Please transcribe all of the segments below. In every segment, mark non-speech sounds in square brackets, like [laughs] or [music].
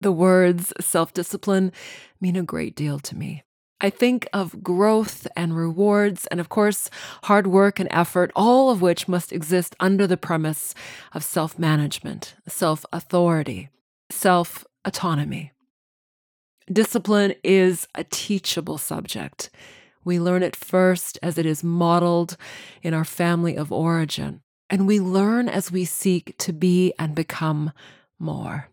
The words self discipline mean a great deal to me. I think of growth and rewards, and of course, hard work and effort, all of which must exist under the premise of self management, self authority, self autonomy. Discipline is a teachable subject. We learn it first as it is modeled in our family of origin, and we learn as we seek to be and become more.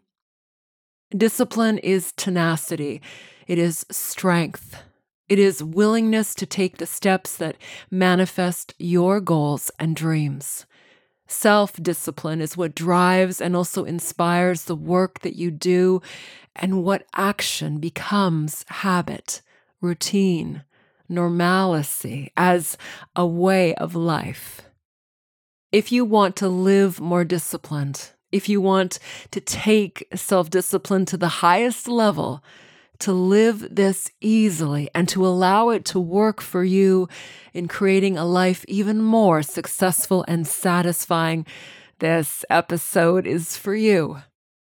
Discipline is tenacity, it is strength, it is willingness to take the steps that manifest your goals and dreams. Self discipline is what drives and also inspires the work that you do and what action becomes habit, routine, normalcy as a way of life. If you want to live more disciplined, if you want to take self discipline to the highest level, to live this easily and to allow it to work for you in creating a life even more successful and satisfying, this episode is for you.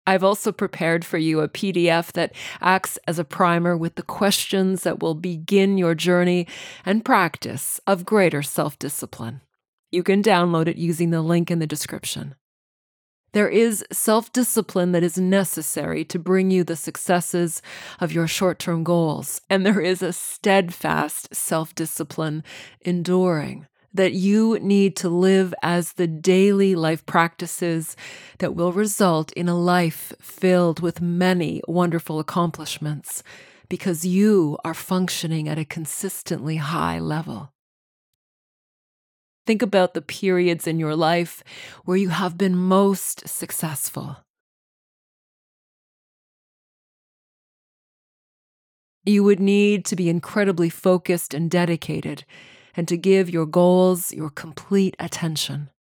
I've also prepared for you a PDF that acts as a primer with the questions that will begin your journey and practice of greater self discipline. You can download it using the link in the description. There is self discipline that is necessary to bring you the successes of your short term goals. And there is a steadfast self discipline enduring that you need to live as the daily life practices that will result in a life filled with many wonderful accomplishments because you are functioning at a consistently high level. Think about the periods in your life where you have been most successful. You would need to be incredibly focused and dedicated and to give your goals your complete attention.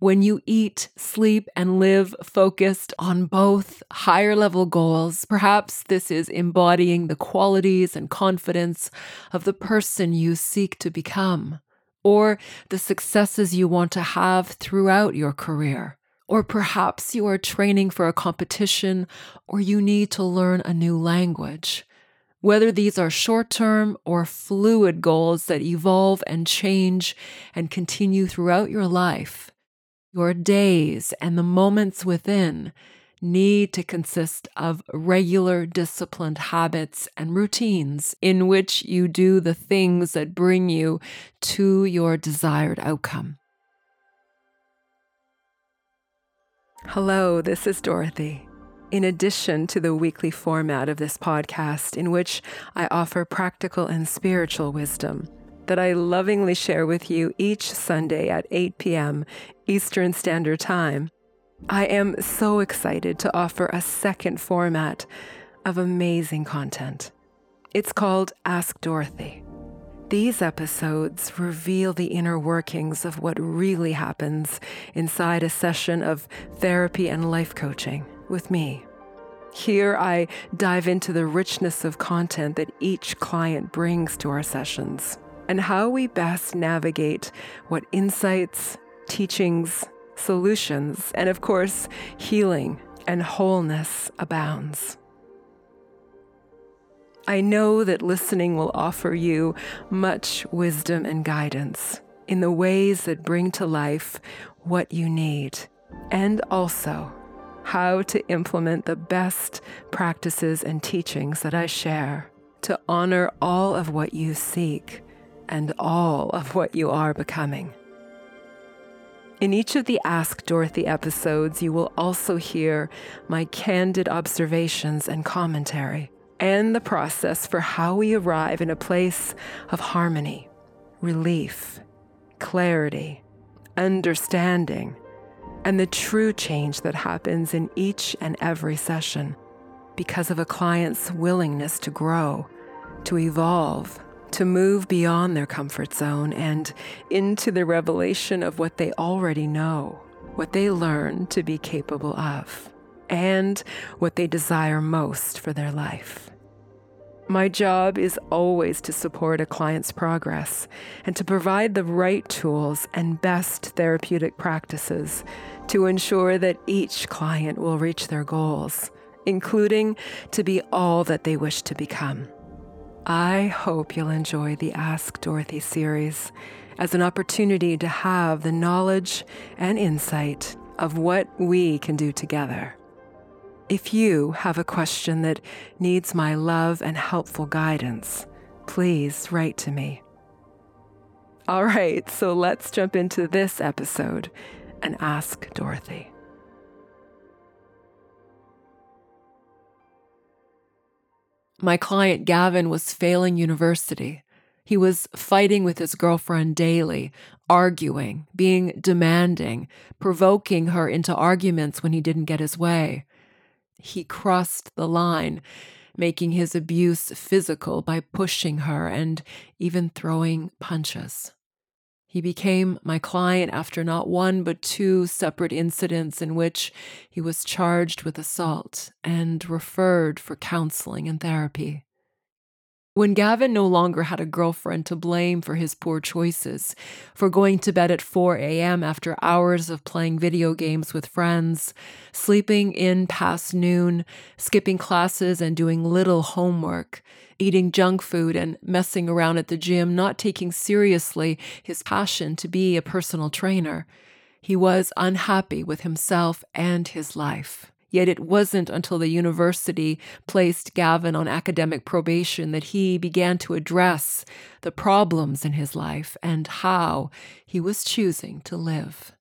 When you eat, sleep, and live focused on both higher level goals, perhaps this is embodying the qualities and confidence of the person you seek to become or the successes you want to have throughout your career. Or perhaps you are training for a competition or you need to learn a new language. Whether these are short term or fluid goals that evolve and change and continue throughout your life, your days and the moments within need to consist of regular disciplined habits and routines in which you do the things that bring you to your desired outcome. Hello, this is Dorothy. In addition to the weekly format of this podcast, in which I offer practical and spiritual wisdom that I lovingly share with you each Sunday at 8 p.m. Eastern Standard Time, I am so excited to offer a second format of amazing content. It's called Ask Dorothy. These episodes reveal the inner workings of what really happens inside a session of therapy and life coaching with me. Here, I dive into the richness of content that each client brings to our sessions and how we best navigate what insights, teachings, solutions, and of course, healing and wholeness abounds. I know that listening will offer you much wisdom and guidance in the ways that bring to life what you need, and also how to implement the best practices and teachings that I share to honor all of what you seek and all of what you are becoming. In each of the Ask Dorothy episodes, you will also hear my candid observations and commentary, and the process for how we arrive in a place of harmony, relief, clarity, understanding, and the true change that happens in each and every session because of a client's willingness to grow, to evolve, to move beyond their comfort zone and into the revelation of what they already know, what they learn to be capable of, and what they desire most for their life. My job is always to support a client's progress and to provide the right tools and best therapeutic practices to ensure that each client will reach their goals including to be all that they wish to become. I hope you'll enjoy the Ask Dorothy series as an opportunity to have the knowledge and insight of what we can do together. If you have a question that needs my love and helpful guidance, please write to me. All right, so let's jump into this episode and ask Dorothy. My client Gavin was failing university. He was fighting with his girlfriend daily, arguing, being demanding, provoking her into arguments when he didn't get his way. He crossed the line, making his abuse physical by pushing her and even throwing punches. He became my client after not one but two separate incidents in which he was charged with assault and referred for counseling and therapy. When Gavin no longer had a girlfriend to blame for his poor choices, for going to bed at 4 a.m. after hours of playing video games with friends, sleeping in past noon, skipping classes and doing little homework, eating junk food and messing around at the gym, not taking seriously his passion to be a personal trainer, he was unhappy with himself and his life. Yet it wasn't until the university placed Gavin on academic probation that he began to address the problems in his life and how he was choosing to live.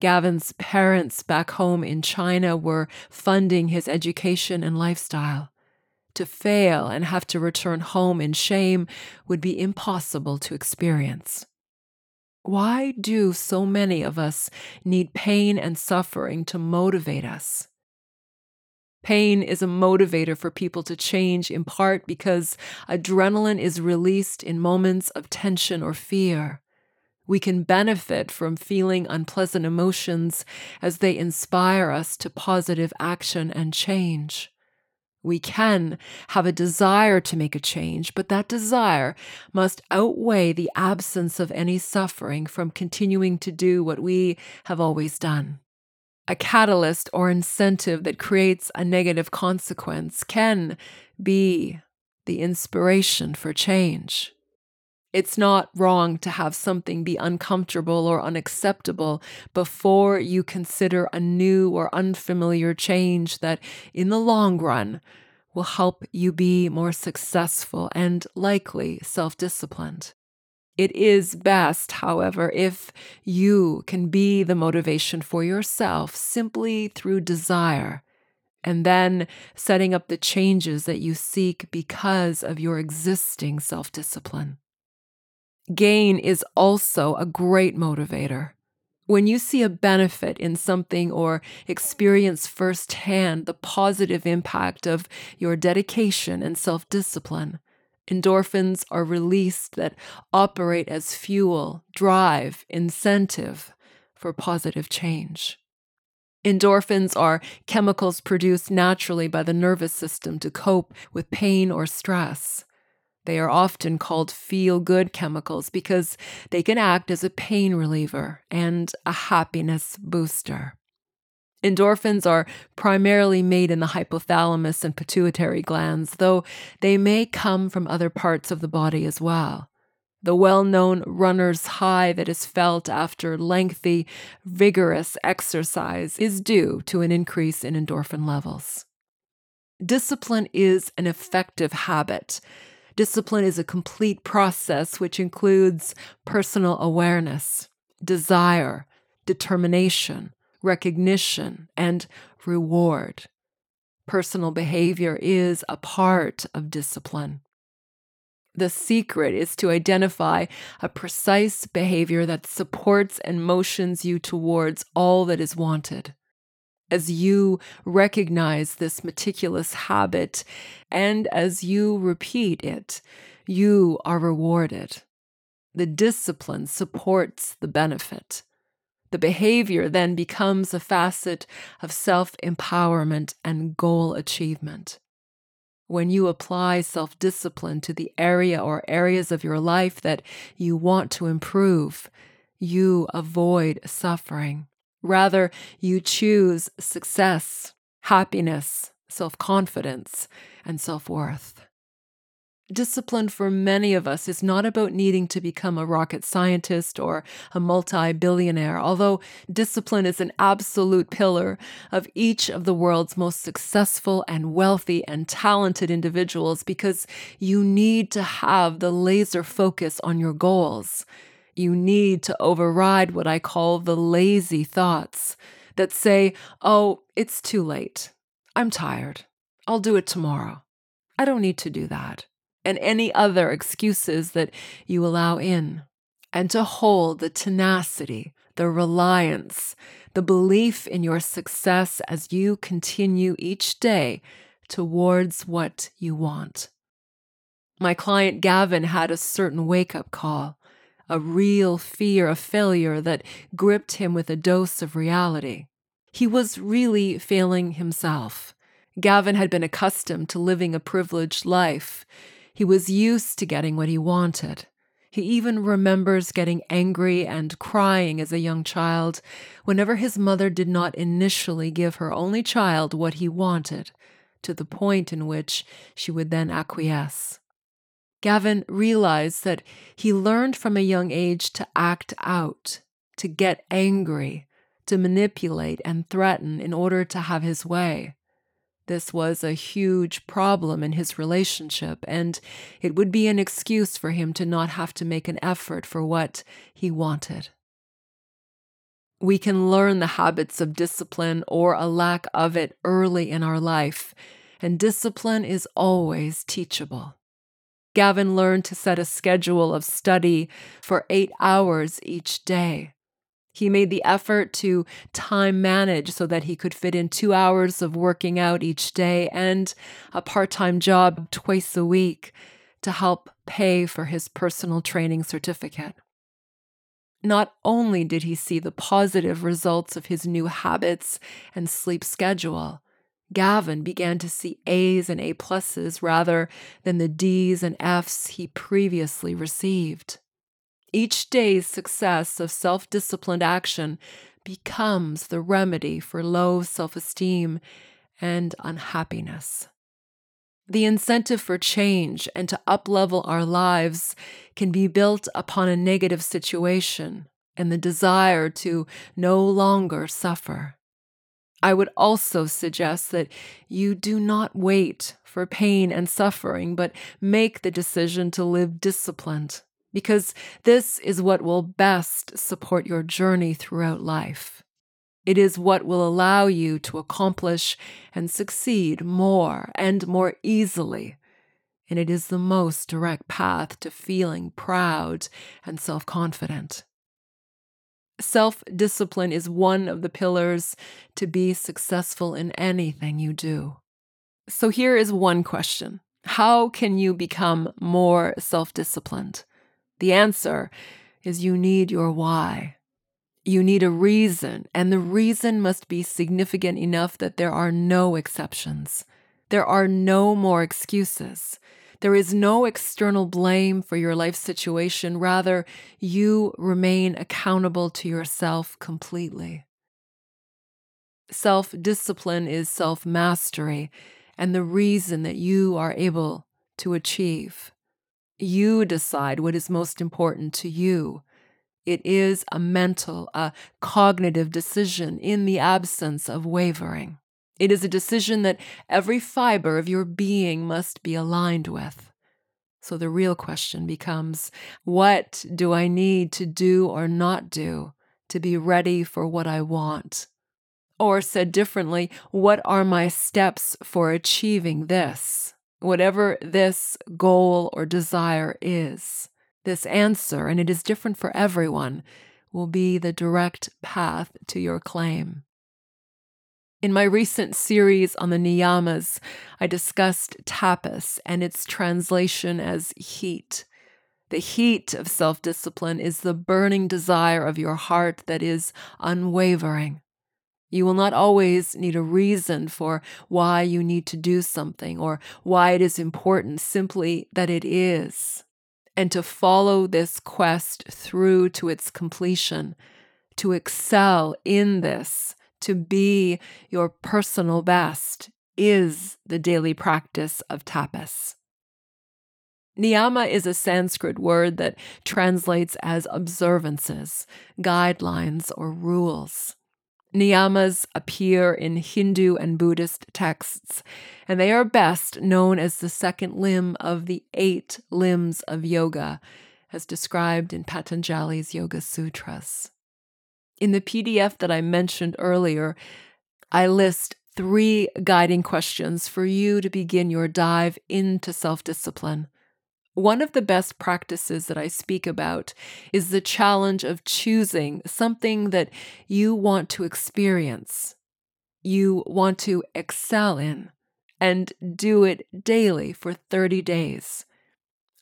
Gavin's parents back home in China were funding his education and lifestyle. To fail and have to return home in shame would be impossible to experience. Why do so many of us need pain and suffering to motivate us? Pain is a motivator for people to change in part because adrenaline is released in moments of tension or fear. We can benefit from feeling unpleasant emotions as they inspire us to positive action and change. We can have a desire to make a change, but that desire must outweigh the absence of any suffering from continuing to do what we have always done. A catalyst or incentive that creates a negative consequence can be the inspiration for change. It's not wrong to have something be uncomfortable or unacceptable before you consider a new or unfamiliar change that, in the long run, will help you be more successful and likely self disciplined. It is best, however, if you can be the motivation for yourself simply through desire and then setting up the changes that you seek because of your existing self discipline. Gain is also a great motivator. When you see a benefit in something or experience firsthand the positive impact of your dedication and self discipline, endorphins are released that operate as fuel, drive, incentive for positive change. Endorphins are chemicals produced naturally by the nervous system to cope with pain or stress. They are often called feel good chemicals because they can act as a pain reliever and a happiness booster. Endorphins are primarily made in the hypothalamus and pituitary glands, though they may come from other parts of the body as well. The well known runner's high that is felt after lengthy, vigorous exercise is due to an increase in endorphin levels. Discipline is an effective habit Discipline is a complete process which includes personal awareness, desire, determination, recognition, and reward. Personal behavior is a part of discipline. The secret is to identify a precise behavior that supports and motions you towards all that is wanted as you recognize this meticulous habit and as you repeat it, you are rewarded. The discipline supports the benefit. The behavior then becomes a facet of self empowerment and goal achievement. When you apply self discipline to the area or areas of your life that you want to improve, you avoid suffering. Rather, you choose success, happiness, self confidence, and self worth. Discipline for many of us is not about needing to become a rocket scientist or a multi billionaire, although discipline is an absolute pillar of each of the world's most successful and wealthy and talented individuals because you need to have the laser focus on your goals. You need to override what I call the lazy thoughts that say, oh, it's too late. I'm tired. I'll do it tomorrow. I don't need to do that and any other excuses that you allow in, and to hold the tenacity, the reliance, the belief in your success as you continue each day towards what you want. My client Gavin had a certain wake up call, a real fear of failure that gripped him with a dose of reality. He was really failing himself. Gavin had been accustomed to living a privileged life. He was used to getting what he wanted. He even remembers getting angry and crying as a young child whenever his mother did not initially give her only child what he wanted, to the point in which she would then acquiesce. Gavin realized that he learned from a young age to act out, to get angry, to manipulate and threaten in order to have his way. This was a huge problem in his relationship, and it would be an excuse for him to not have to make an effort for what he wanted. We can learn the habits of discipline or a lack of it early in our life, and discipline is always teachable. Gavin learned to set a schedule of study for eight hours each day. He made the effort to time manage so that he could fit in two hours of working out each day and a part time job twice a week to help pay for his personal training certificate. Not only did he see the positive results of his new habits and sleep schedule, Gavin began to see A's and A pluses rather than the D's and F's he previously received. Each day's success of self disciplined action becomes the remedy for low self esteem and unhappiness. The incentive for change and to uplevel our lives can be built upon a negative situation and the desire to no longer suffer. I would also suggest that you do not wait for pain and suffering, but make the decision to live disciplined because this is what will best support your journey throughout life. It is what will allow you to accomplish and succeed more and more easily. And it is the most direct path to feeling proud and self confident. Self discipline is one of the pillars to be successful in anything you do. So here is one question How can you become more self disciplined? The answer is you need your why. You need a reason, and the reason must be significant enough that there are no exceptions. There are no more excuses. There is no external blame for your life situation. Rather, you remain accountable to yourself completely. Self discipline is self mastery and the reason that you are able to achieve. You decide what is most important to you. It is a mental, a cognitive decision in the absence of wavering. It is a decision that every fiber of your being must be aligned with. So the real question becomes what do I need to do or not do to be ready for what I want? Or said differently, what are my steps for achieving this? whatever this goal or desire is, this answer, and it is different for everyone, will be the direct path to your claim. In my recent series on the niyamas, I discussed tapas and its translation as heat. The heat of self discipline is the burning desire of your heart that is unwavering. You will not always need a reason for why you need to do something or why it is important, simply that it is. And to follow this quest through to its completion, to excel in this, to be your personal best, is the daily practice of tapas. Niyama is a Sanskrit word that translates as observances, guidelines, or rules. Niyamas appear in Hindu and Buddhist texts, and they are best known as the second limb of the eight limbs of yoga, as described in Patanjali's Yoga Sutras. In the PDF that I mentioned earlier, I list three guiding questions for you to begin your dive into self discipline. One of the best practices that I speak about is the challenge of choosing something that you want to experience, you want to excel in, and do it daily for 30 days.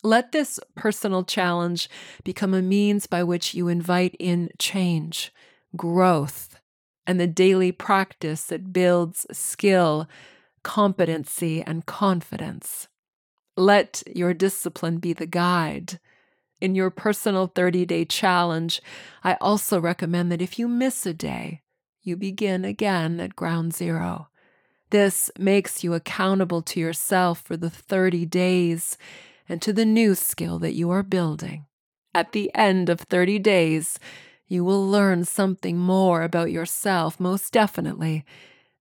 Let this personal challenge become a means by which you invite in change, growth, and the daily practice that builds skill, competency, and confidence. Let your discipline be the guide. In your personal 30 day challenge, I also recommend that if you miss a day, you begin again at ground zero. This makes you accountable to yourself for the 30 days and to the new skill that you are building. At the end of 30 days, you will learn something more about yourself, most definitely,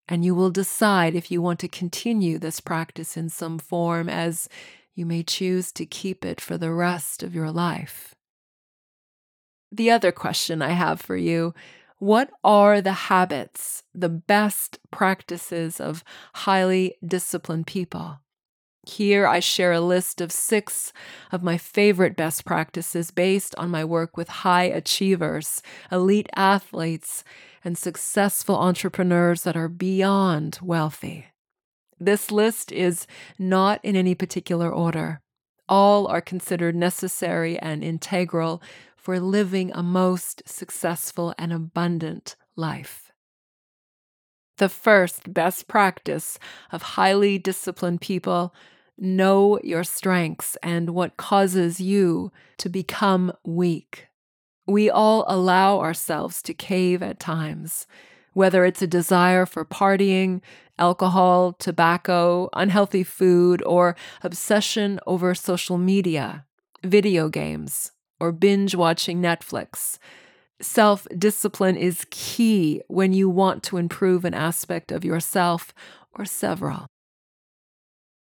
and you will decide if you want to continue this practice in some form as you may choose to keep it for the rest of your life. The other question I have for you what are the habits, the best practices of highly disciplined people? Here I share a list of six of my favorite best practices based on my work with high achievers, elite athletes, and successful entrepreneurs that are beyond wealthy. This list is not in any particular order. All are considered necessary and integral for living a most successful and abundant life. The first best practice of highly disciplined people know your strengths and what causes you to become weak. We all allow ourselves to cave at times, whether it's a desire for partying, alcohol, tobacco, unhealthy food, or obsession over social media, video games, or binge watching Netflix. Self discipline is key when you want to improve an aspect of yourself or several.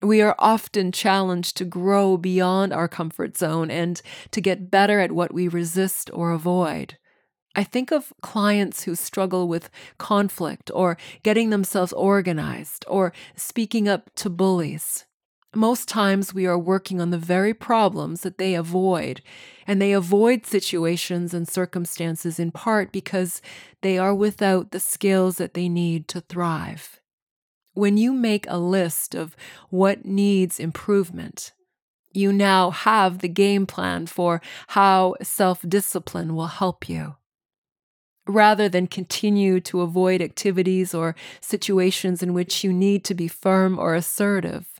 We are often challenged to grow beyond our comfort zone and to get better at what we resist or avoid. I think of clients who struggle with conflict or getting themselves organized or speaking up to bullies. Most times we are working on the very problems that they avoid, and they avoid situations and circumstances in part because they are without the skills that they need to thrive when you make a list of what needs improvement, you now have the game plan for how self discipline will help you. Rather than continue to avoid activities or situations in which you need to be firm or assertive,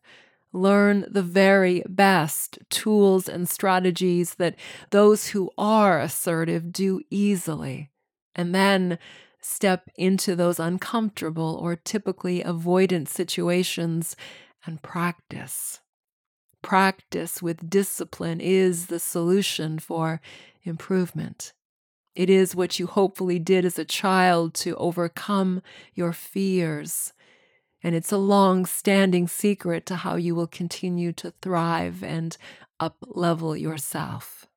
learn the very best tools and strategies that those who are assertive do easily, and then step into those uncomfortable or typically avoidant situations and practice. Practice with discipline is the solution for improvement. It is what you hopefully did as a child to overcome your fears. And it's a long standing secret to how you will continue to thrive and up level yourself.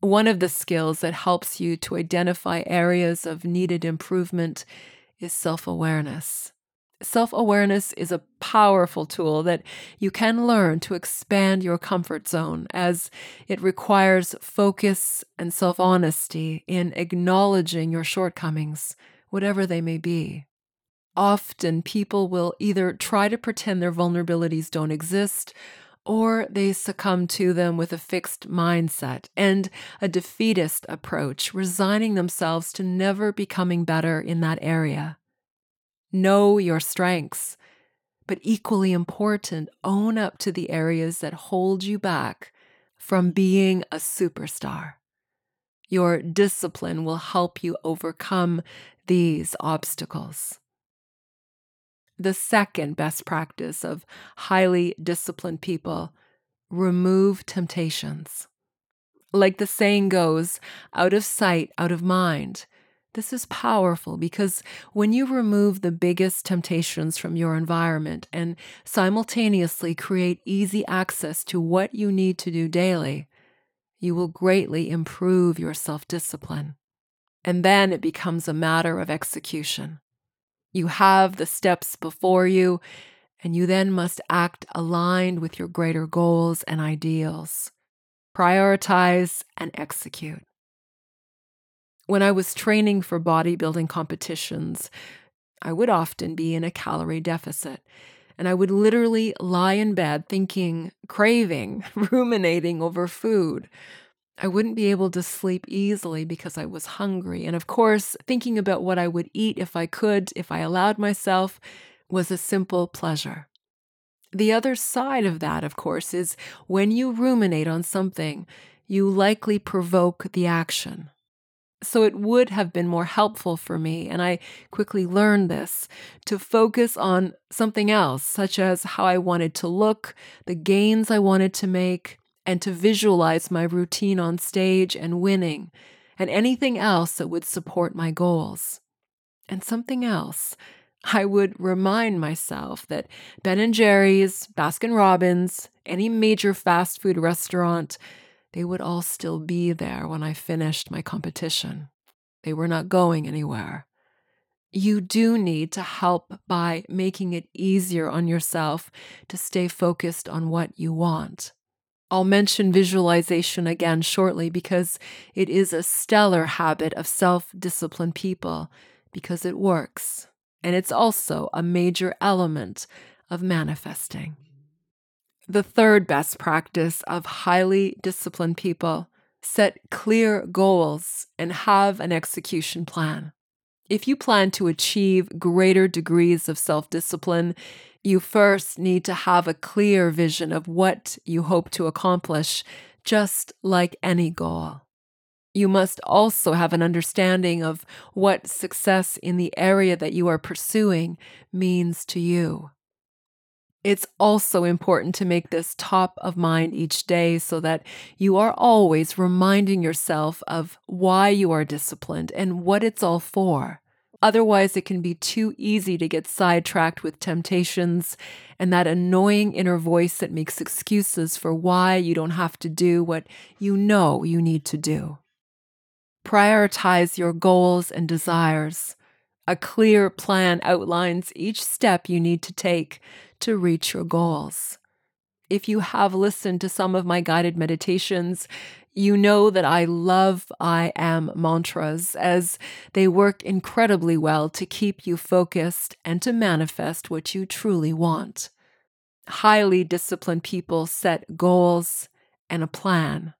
One of the skills that helps you to identify areas of needed improvement is self awareness. Self awareness is a powerful tool that you can learn to expand your comfort zone as it requires focus and self honesty in acknowledging your shortcomings, whatever they may be. Often people will either try to pretend their vulnerabilities don't exist or they succumb to them with a fixed mindset and a defeatist approach, resigning themselves to never becoming better in that area. Know your strengths, but equally important, own up to the areas that hold you back from being a superstar. Your discipline will help you overcome these obstacles. The second best practice of highly disciplined people remove temptations. Like the saying goes, out of sight, out of mind. This is powerful because when you remove the biggest temptations from your environment and simultaneously create easy access to what you need to do daily, you will greatly improve your self discipline. And then it becomes a matter of execution. You have the steps before you, and you then must act aligned with your greater goals and ideals. Prioritize and execute. When I was training for bodybuilding competitions, I would often be in a calorie deficit. And I would literally lie in bed thinking, craving, [laughs] ruminating over food. I wouldn't be able to sleep easily because I was hungry. And of course, thinking about what I would eat if I could, if I allowed myself, was a simple pleasure. The other side of that, of course, is when you ruminate on something, you likely provoke the action. So it would have been more helpful for me, and I quickly learned this, to focus on something else, such as how I wanted to look, the gains I wanted to make, and to visualize my routine on stage and winning, and anything else that would support my goals. And something else, I would remind myself that Ben & Jerry's, Baskin Robbins, any major fast food restaurant, they would all still be there when I finished my competition. They were not going anywhere. You do need to help by making it easier on yourself to stay focused on what you want. I'll mention visualization again shortly because it is a stellar habit of self disciplined people because it works. And it's also a major element of manifesting. The third best practice of highly disciplined people set clear goals and have an execution plan. If you plan to achieve greater degrees of self discipline, you first need to have a clear vision of what you hope to accomplish, just like any goal. You must also have an understanding of what success in the area that you are pursuing means to you. It's also important to make this top of mind each day so that you are always reminding yourself of why you are disciplined and what it's all for. Otherwise, it can be too easy to get sidetracked with temptations and that annoying inner voice that makes excuses for why you don't have to do what you know you need to do. Prioritize your goals and desires. A clear plan outlines each step you need to take to reach your goals. If you have listened to some of my guided meditations, you know that I love I am mantras as they work incredibly well to keep you focused and to manifest what you truly want. Highly disciplined people set goals and a plan.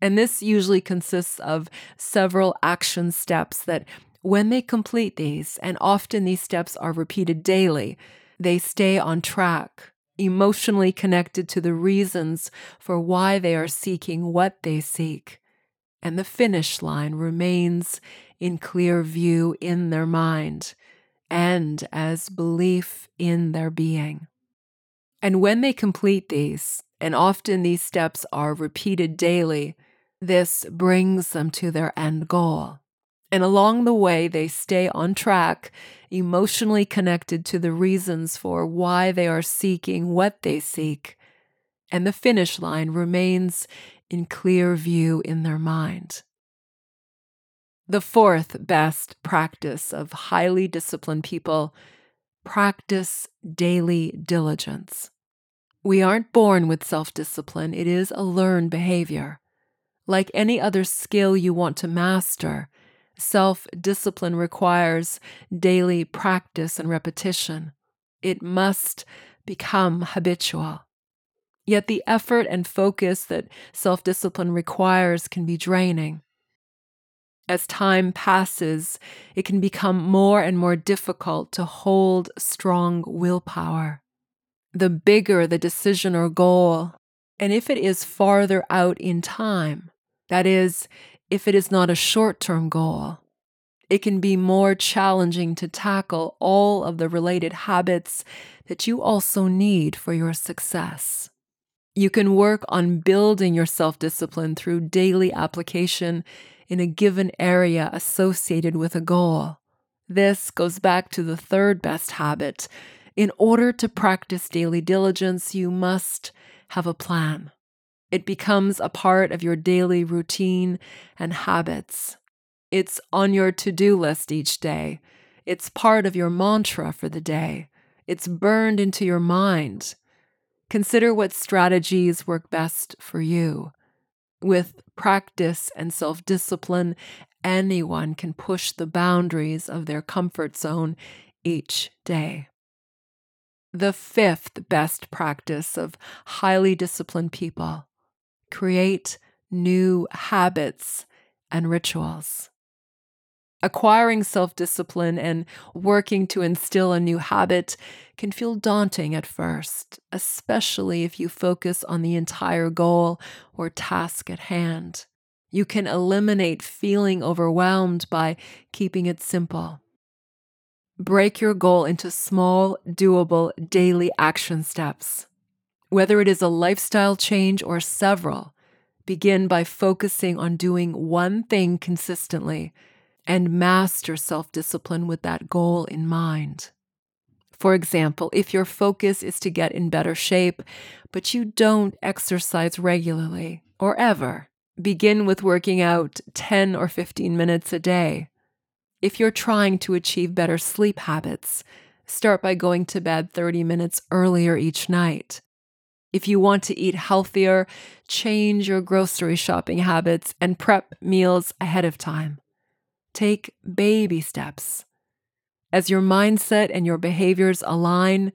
And this usually consists of several action steps that, when they complete these, and often these steps are repeated daily, they stay on track, emotionally connected to the reasons for why they are seeking what they seek. And the finish line remains in clear view in their mind and as belief in their being. And when they complete these, and often these steps are repeated daily, this brings them to their end goal. And along the way, they stay on track, emotionally connected to the reasons for why they are seeking what they seek. And the finish line remains in clear view in their mind. The fourth best practice of highly disciplined people practice daily diligence. We aren't born with self discipline, it is a learned behavior. Like any other skill you want to master, Self discipline requires daily practice and repetition. It must become habitual. Yet the effort and focus that self discipline requires can be draining. As time passes, it can become more and more difficult to hold strong willpower. The bigger the decision or goal, and if it is farther out in time, that is, if it is not a short term goal, it can be more challenging to tackle all of the related habits that you also need for your success. You can work on building your self discipline through daily application in a given area associated with a goal. This goes back to the third best habit. In order to practice daily diligence, you must have a plan. It becomes a part of your daily routine and habits. It's on your to do list each day. It's part of your mantra for the day. It's burned into your mind. Consider what strategies work best for you. With practice and self discipline, anyone can push the boundaries of their comfort zone each day. The fifth best practice of highly disciplined people create new habits and rituals. Acquiring self discipline and working to instill a new habit can feel daunting at first, especially if you focus on the entire goal or task at hand. You can eliminate feeling overwhelmed by keeping it simple. Break your goal into small, doable daily action steps. Whether it is a lifestyle change or several, begin by focusing on doing one thing consistently and master self discipline with that goal in mind. For example, if your focus is to get in better shape, but you don't exercise regularly or ever, begin with working out 10 or 15 minutes a day. If you're trying to achieve better sleep habits, start by going to bed 30 minutes earlier each night. If you want to eat healthier, change your grocery shopping habits and prep meals ahead of time. Take baby steps. As your mindset and your behaviors align,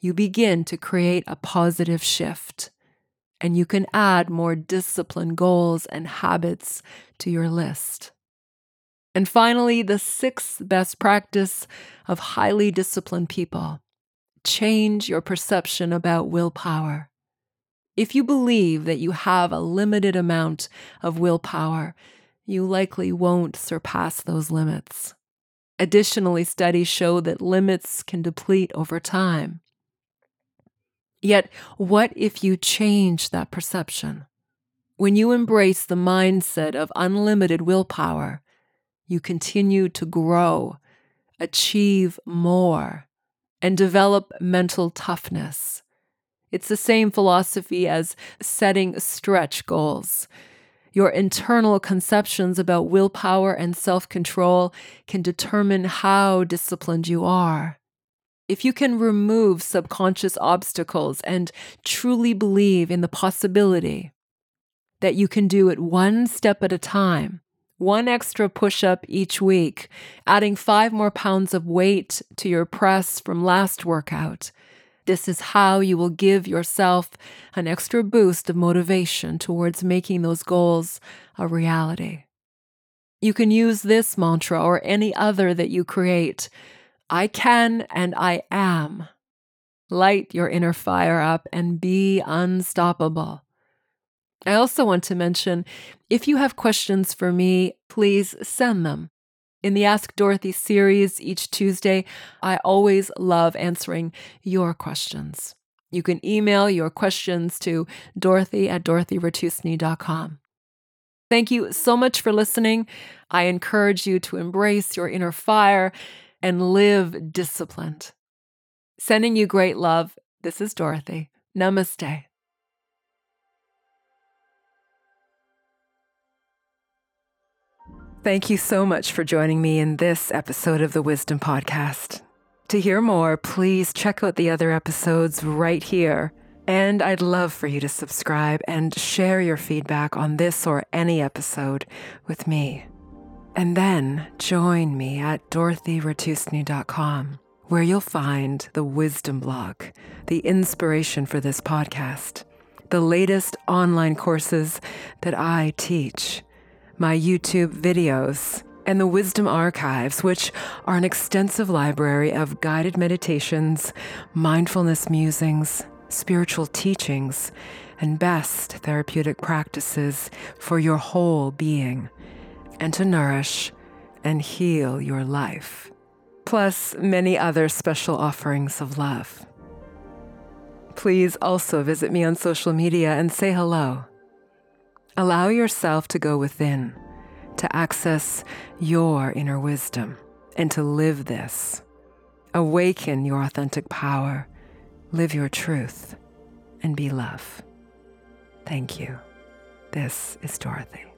you begin to create a positive shift, and you can add more disciplined goals and habits to your list. And finally, the sixth best practice of highly disciplined people change your perception about willpower. If you believe that you have a limited amount of willpower, you likely won't surpass those limits. Additionally, studies show that limits can deplete over time. Yet, what if you change that perception? When you embrace the mindset of unlimited willpower, you continue to grow, achieve more, and develop mental toughness. It's the same philosophy as setting stretch goals. Your internal conceptions about willpower and self control can determine how disciplined you are. If you can remove subconscious obstacles and truly believe in the possibility that you can do it one step at a time, one extra push up each week, adding five more pounds of weight to your press from last workout, this is how you will give yourself an extra boost of motivation towards making those goals a reality. You can use this mantra or any other that you create I can and I am. Light your inner fire up and be unstoppable. I also want to mention if you have questions for me, please send them. In the Ask Dorothy series each Tuesday, I always love answering your questions. You can email your questions to dorothy at dorothyratusny.com. Thank you so much for listening. I encourage you to embrace your inner fire and live disciplined. Sending you great love. This is Dorothy. Namaste. Thank you so much for joining me in this episode of the Wisdom Podcast. To hear more, please check out the other episodes right here. And I'd love for you to subscribe and share your feedback on this or any episode with me. And then join me at dorothyratusny.com, where you'll find the wisdom blog, the inspiration for this podcast, the latest online courses that I teach my YouTube videos, and the Wisdom Archives, which are an extensive library of guided meditations, mindfulness musings, spiritual teachings, and best therapeutic practices for your whole being, and to nourish and heal your life, plus many other special offerings of love. Please also visit me on social media and say hello. Allow yourself to go within, to access your inner wisdom, and to live this. Awaken your authentic power, live your truth, and be love. Thank you. This is Dorothy.